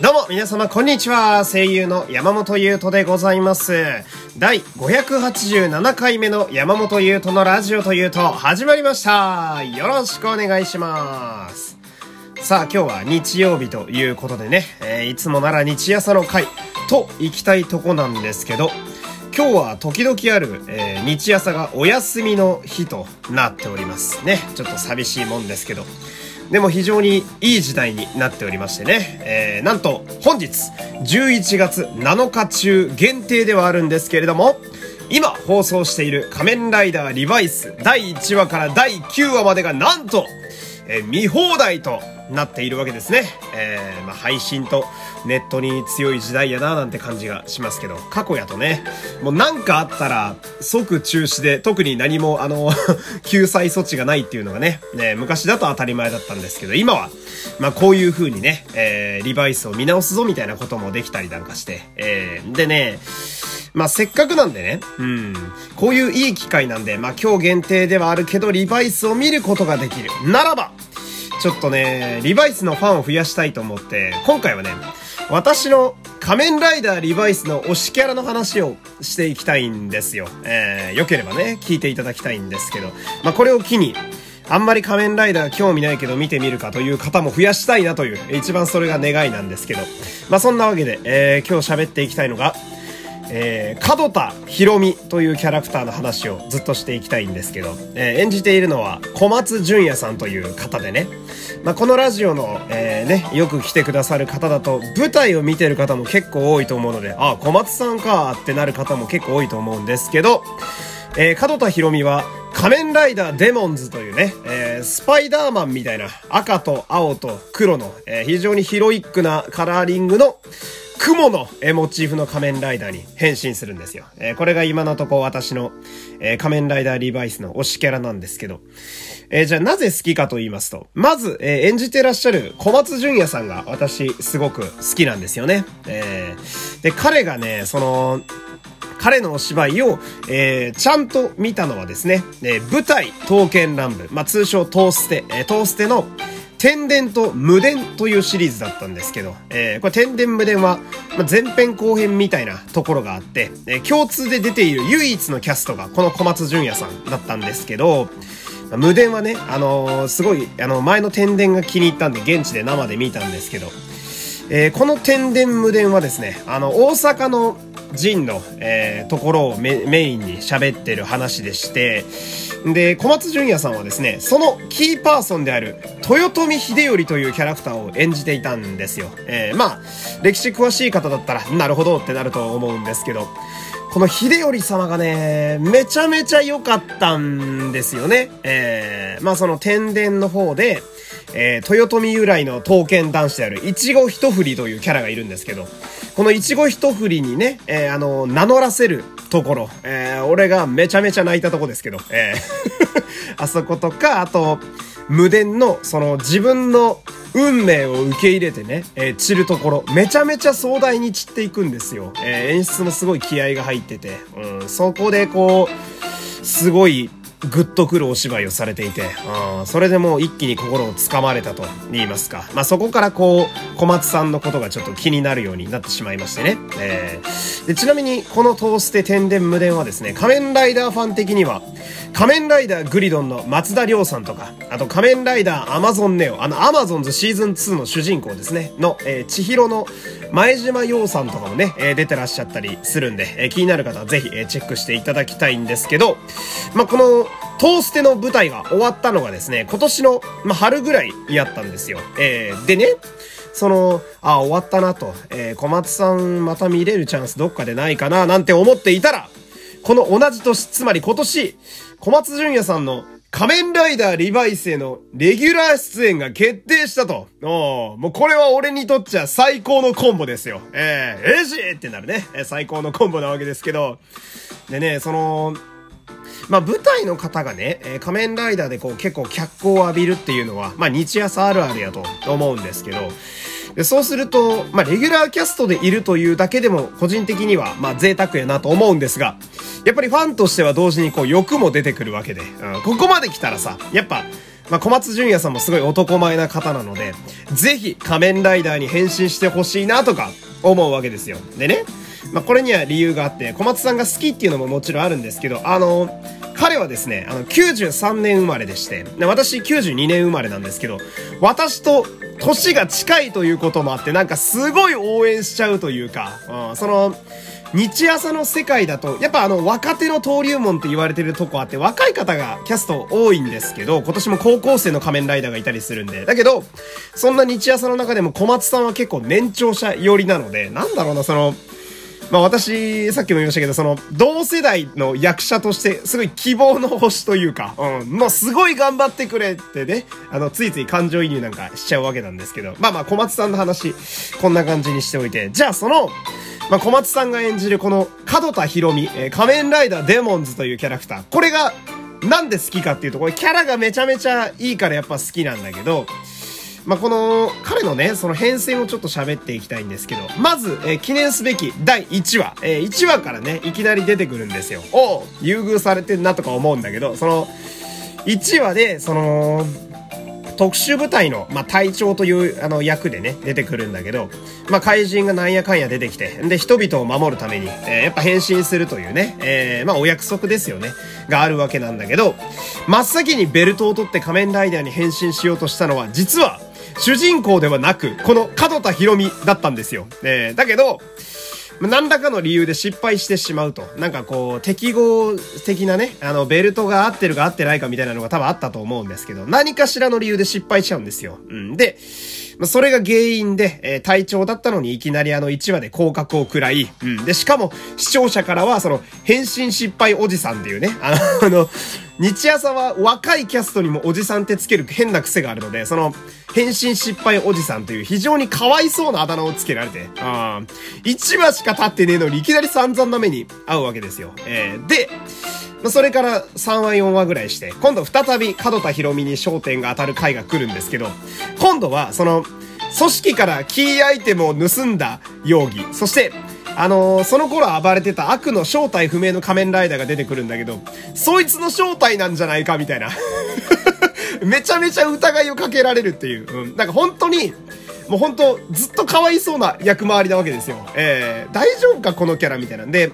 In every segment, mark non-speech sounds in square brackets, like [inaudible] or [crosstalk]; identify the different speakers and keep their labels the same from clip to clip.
Speaker 1: どうも皆様こんにちは。声優の山本優斗でございます。第587回目の山本優斗のラジオというと始まりました。よろしくお願いします。さあ今日は日曜日ということでね、えー、いつもなら日朝の会と行きたいとこなんですけど今日は時々ある、えー、日朝がお休みの日となっておりますね。ちょっと寂しいもんですけど。でも非常にいい時代になっておりましてね、えー、なんと本日11月7日中限定ではあるんですけれども、今放送している仮面ライダーリバイス第1話から第9話までがなんと、えー、見放題となっているわけですね。えー、まあ、配信とネットに強い時代やななんて感じがしますけど、過去やとね、もうなんかあったら即中止で、特に何もあの [laughs] 救済措置がないっていうのがね、ね、昔だと当たり前だったんですけど、今は、まあこういう風にね、えー、リバイスを見直すぞみたいなこともできたりなんかして、えー、でね、まあ、せっかくなんでね、うん、こういういい機会なんで、まあ、今日限定ではあるけど、リバイスを見ることができる。ならば、ちょっとね、リバイスのファンを増やしたいと思って、今回はね、私の仮面ライダーリバイスの推しキャラの話をしていきたいんですよ。えー、よければね、聞いていただきたいんですけど、まあ、これを機に、あんまり仮面ライダー興味ないけど見てみるかという方も増やしたいなという、一番それが願いなんですけど、まあ、そんなわけで、えー、今日喋っていきたいのが、えー、角田博美というキャラクターの話をずっとしていきたいんですけど、えー、演じているのは小松淳也さんという方でね、まあ、このラジオの、えー、ね、よく来てくださる方だと、舞台を見てる方も結構多いと思うので、あ、小松さんかってなる方も結構多いと思うんですけど、えー、角田博美は、仮面ライダーデモンズというね、えー、スパイダーマンみたいな赤と青と黒の、えー、非常にヒロイックなカラーリングの、雲のモチーフの仮面ライダーに変身するんですよ。えー、これが今のとこ私の、えー、仮面ライダーリバイスの推しキャラなんですけど、えー、じゃあなぜ好きかと言いますと、まず、え演じてらっしゃる小松淳也さんが私すごく好きなんですよね。えで、彼がね、その、彼のお芝居を、えー、ちゃんと見たのはですね、えー、舞台、刀剣乱舞、まあ、通称トーステ、えー、トーステの、天伝と無伝というシリーズだったんですけど、えー、これ天伝無伝は、ま、前編後編みたいなところがあって、えー、共通で出ている唯一のキャストがこの小松淳也さんだったんですけど、無伝はね、あのー、すごい、あの、前の天伝が気に入ったんで、現地で生で見たんですけど、えー、この天伝無伝はですね、あの、大阪の陣の、えー、ところをメインに喋ってる話でして、で、小松淳也さんはですね、そのキーパーソンである、豊臣秀頼というキャラクターを演じていたんですよ。えー、まあ、歴史詳しい方だったら、なるほどってなると思うんですけど、この秀頼様がね、めちゃめちゃ良かったんですよね。えー、まあその天殿の方で、えー、豊臣由来の刀剣男子である、いちご一振りというキャラがいるんですけど、このいちご一振りにね、えー、あの、名乗らせるところ、えー、俺がめちゃめちゃ泣いたとこですけど、えー、[laughs] あそことか、あと、無電の、その自分の運命を受け入れてね、えー、散るところ、めちゃめちゃ壮大に散っていくんですよ。えー、演出もすごい気合が入ってて、うん、そこでこう、すごいグッとくるお芝居をされていて、うん、それでもう一気に心をつかまれたと言いますか。まあ、そこからこう、小松さんのことがちょっと気になるようになってしまいましてね。えー、でちなみに、このトーステ天伝無伝はですね、仮面ライダーファン的には、仮面ライダーグリドンの松田亮さんとか、あと仮面ライダーアマゾンネオ、あのアマゾンズシーズン2の主人公ですね、の、えー、千尋の前島洋さんとかもね、えー、出てらっしゃったりするんで、えー、気になる方はぜひ、えー、チェックしていただきたいんですけど、まあ、この、トーステの舞台が終わったのがですね、今年の、まあ、春ぐらいやったんですよ。えー、でね、その、あ、終わったなと、えー、小松さんまた見れるチャンスどっかでないかな、なんて思っていたら、この同じ年、つまり今年、小松淳也さんの仮面ライダーリバイスへのレギュラー出演が決定したと。おもうこれは俺にとっちゃ最高のコンボですよ。えー、えー、しってなるね。えー、最高のコンボなわけですけど。でね、その、まあ、舞台の方がね、えー、仮面ライダーでこう結構脚光を浴びるっていうのは、まあ、日朝あるあるやと思うんですけど、でそうすると、まあ、レギュラーキャストでいるというだけでも、個人的には、まあ、贅沢やなと思うんですが、やっぱりファンとしては同時にこう欲も出てくるわけで、うん、ここまで来たらさ、やっぱ、まあ、小松淳也さんもすごい男前な方なので、ぜひ仮面ライダーに変身してほしいなとか思うわけですよ。でね、まあ、これには理由があって、小松さんが好きっていうのももちろんあるんですけど、あの、彼はですね、あの、93年生まれでして、私92年生まれなんですけど、私と年が近いということもあって、なんかすごい応援しちゃうというか、うん、その、日朝の世界だと、やっぱあの、若手の登竜門って言われてるとこあって、若い方がキャスト多いんですけど、今年も高校生の仮面ライダーがいたりするんで。だけど、そんな日朝の中でも小松さんは結構年長者寄りなので、なんだろうな、その、まあ私、さっきも言いましたけど、その、同世代の役者として、すごい希望の星というか、うん、もうすごい頑張ってくれってね、あの、ついつい感情移入なんかしちゃうわけなんですけど、まあまあ小松さんの話、こんな感じにしておいて、じゃあその、まあ小松さんが演じるこの、角田博美、えー、仮面ライダーデモンズというキャラクター、これが、なんで好きかっていうと、これキャラがめちゃめちゃいいからやっぱ好きなんだけど、まあ、この、彼のね、その変遷をちょっと喋っていきたいんですけど、まず、えー、記念すべき第1話、えー、1話からね、いきなり出てくるんですよ。お優遇されてんなとか思うんだけど、その、1話で、その、特殊部隊の、まあ、隊長というあの役でね、出てくるんだけど、まあ、怪人がなんやかんや出てきて、で、人々を守るために、えー、やっぱ変身するというね、えー、まあ、お約束ですよね、があるわけなんだけど、真っ先にベルトを取って仮面ライダーに変身しようとしたのは、実は、主人公ではなく、この角田博美だったんですよ。えー、だけど、何らかの理由で失敗してしまうと。なんかこう、適合的なね、あの、ベルトが合ってるか合ってないかみたいなのが多分あったと思うんですけど、何かしらの理由で失敗しちゃうんですよ。うん。で、まそれが原因で、えー、隊長だったのにいきなりあの1話で降格を食らい、うん。で、しかも視聴者からはその、変身失敗おじさんっていうね、あの、[laughs] あの、日朝は若いキャストにもおじさんってつける変な癖があるので、その、変身失敗おじさんという非常にかわいそうなあだ名をつけられて、あ1話しか経ってねえのにいきなり散々な目に遭うわけですよ。えー、で、それから3話4話ぐらいして、今度再び角田博美に焦点が当たる回が来るんですけど、今度はその、組織からキーアイテムを盗んだ容疑、そして、あのー、その頃暴れてた悪の正体不明の仮面ライダーが出てくるんだけど、そいつの正体なんじゃないかみたいな。[laughs] めちゃめちゃ疑いをかけられるっていう。うん。なんか本当に、もう本当ずっと可哀想な役回りなわけですよ。えー、大丈夫かこのキャラみたいなんで、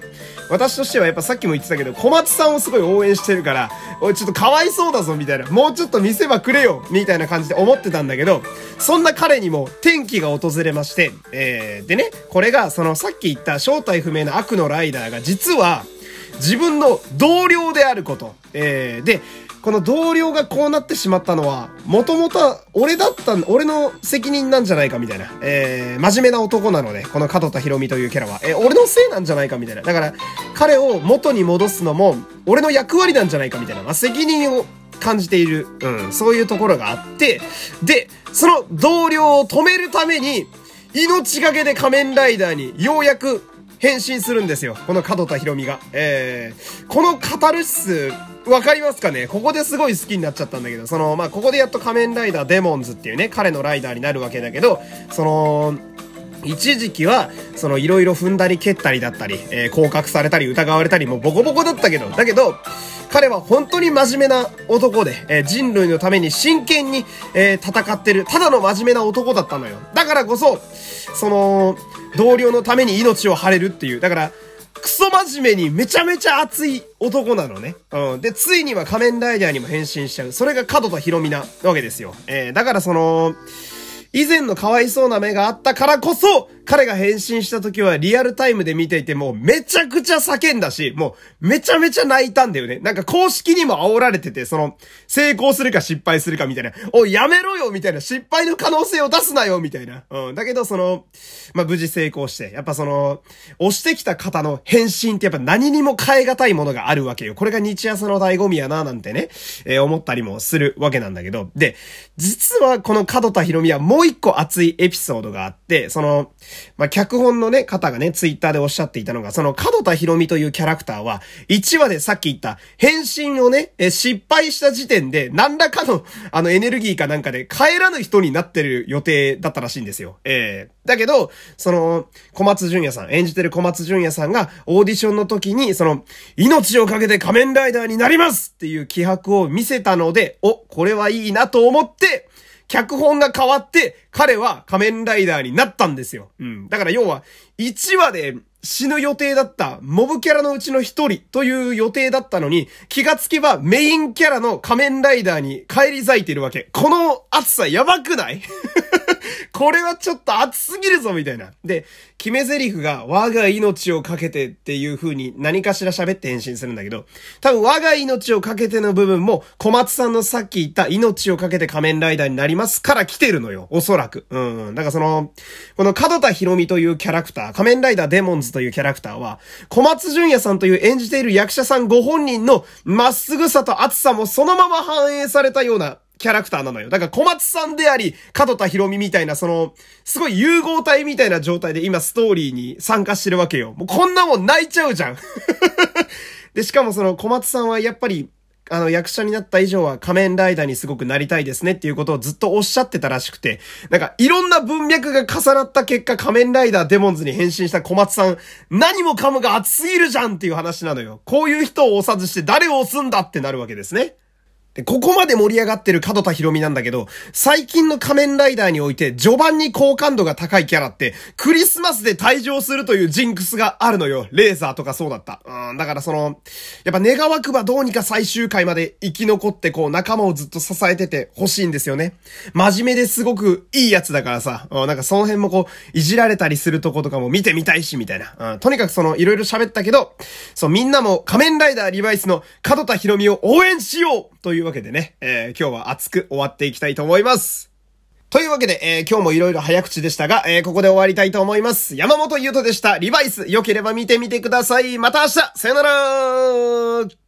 Speaker 1: 私としてはやっぱさっきも言ってたけど、小松さんをすごい応援してるから、おい、ちょっとかわいそうだぞ、みたいな。もうちょっと見せばくれよ、みたいな感じで思ってたんだけど、そんな彼にも転機が訪れまして、えー、でね、これが、そのさっき言った正体不明の悪のライダーが、実は、自分の同僚であること。えー、で、この同僚がこうなってしまったのは、もともと俺だった、俺の責任なんじゃないかみたいな。えー、真面目な男なので、この角田博美というキャラは。えー、俺のせいなんじゃないかみたいな。だから、彼を元に戻すのも、俺の役割なんじゃないかみたいな。まあ、責任を感じている。うん、そういうところがあって、で、その同僚を止めるために、命がけで仮面ライダーにようやく変身するんですよ。この角田博美が。えー、このカタルシス、わかりますかね？ここですごい好きになっちゃったんだけど、その、まあ、ここでやっと仮面ライダーデモンズっていうね、彼のライダーになるわけだけど、その、一時期は、その、いろいろ踏んだり蹴ったりだったり、えー、降格されたり疑われたりもうボコボコだったけど、だけど、彼は本当に真面目な男で、えー、人類のために真剣に、えー、戦ってる、ただの真面目な男だったのよ。だからこそ、その、同僚のために命を張れるっていう。だから、クソ真面目にめちゃめちゃ熱い男なのね。うん。で、ついには仮面ライダーにも変身しちゃう。それが角田博美なわけですよ。えー、だからその、以前のかわいそうな目があったからこそ、彼が変身した時はリアルタイムで見ていてもうめちゃくちゃ叫んだし、もうめちゃめちゃ泣いたんだよね。なんか公式にも煽られてて、その、成功するか失敗するかみたいな。おい、やめろよみたいな。失敗の可能性を出すなよみたいな。うん。だけどその、まあ、無事成功して、やっぱその、押してきた方の変身ってやっぱ何にも変え難いものがあるわけよ。これが日朝の醍醐味やななんてね、えー、思ったりもするわけなんだけど。で、実はこの角田博美はもう一個熱いエピソードがあって、その、まあ、脚本のね、方がね、ツイッターでおっしゃっていたのが、その、角田博美というキャラクターは、1話でさっき言った、変身をね、え失敗した時点で、何らかの、あの、エネルギーかなんかで、帰らぬ人になってる予定だったらしいんですよ。ええー、だけど、その、小松淳也さん、演じてる小松淳也さんが、オーディションの時に、その、命をかけて仮面ライダーになりますっていう気迫を見せたので、お、これはいいなと思って、脚本が変わって、彼は仮面ライダーになったんですよ。うん。だから要は、1話で死ぬ予定だったモブキャラのうちの一人という予定だったのに、気がつけばメインキャラの仮面ライダーに帰り咲いてるわけ。この熱さやばくない？[laughs] これはちょっと熱すぎるぞみたいな。で、決め台詞が我が命をかけてっていう風に何かしら喋って返信するんだけど、多分我が命をかけての部分も小松さんのさっき言った命をかけて仮面ライダーになりますから来てるのよ。おそらく。うん。だからその、この角田博美というキャラクター、仮面ライダーデモンズというキャラクターは、小松淳也さんという演じている役者さんご本人のまっすぐさと熱さもそのまま反映されたようなキャラクターなのよ。だから小松さんであり、角田博美みたいな、その、すごい融合体みたいな状態で今ストーリーに参加してるわけよ。もうこんなもん泣いちゃうじゃん。[laughs] で、しかもその小松さんはやっぱり、あの、役者になった以上は仮面ライダーにすごくなりたいですねっていうことをずっとおっしゃってたらしくて、なんかいろんな文脈が重なった結果仮面ライダーデモンズに変身した小松さん、何もかもが熱すぎるじゃんっていう話なのよ。こういう人を押さずして誰を押すんだってなるわけですね。で、ここまで盛り上がってる角田博美なんだけど、最近の仮面ライダーにおいて序盤に好感度が高いキャラって、クリスマスで退場するというジンクスがあるのよ。レーザーとかそうだった。うん、だからその、やっぱ願わくばどうにか最終回まで生き残ってこう仲間をずっと支えてて欲しいんですよね。真面目ですごくいいやつだからさ、うん、なんかその辺もこう、いじられたりするとことかも見てみたいし、みたいな。うん、とにかくその、いろいろ喋ったけど、そう、みんなも仮面ライダーリバイスの角田博美を応援しようといういうわけでね、えー、今日は熱く終わっていきたいと思います。というわけで、えー、今日も色々早口でしたが、えー、ここで終わりたいと思います。山本優斗でした。リバイス、良ければ見てみてください。また明日さよなら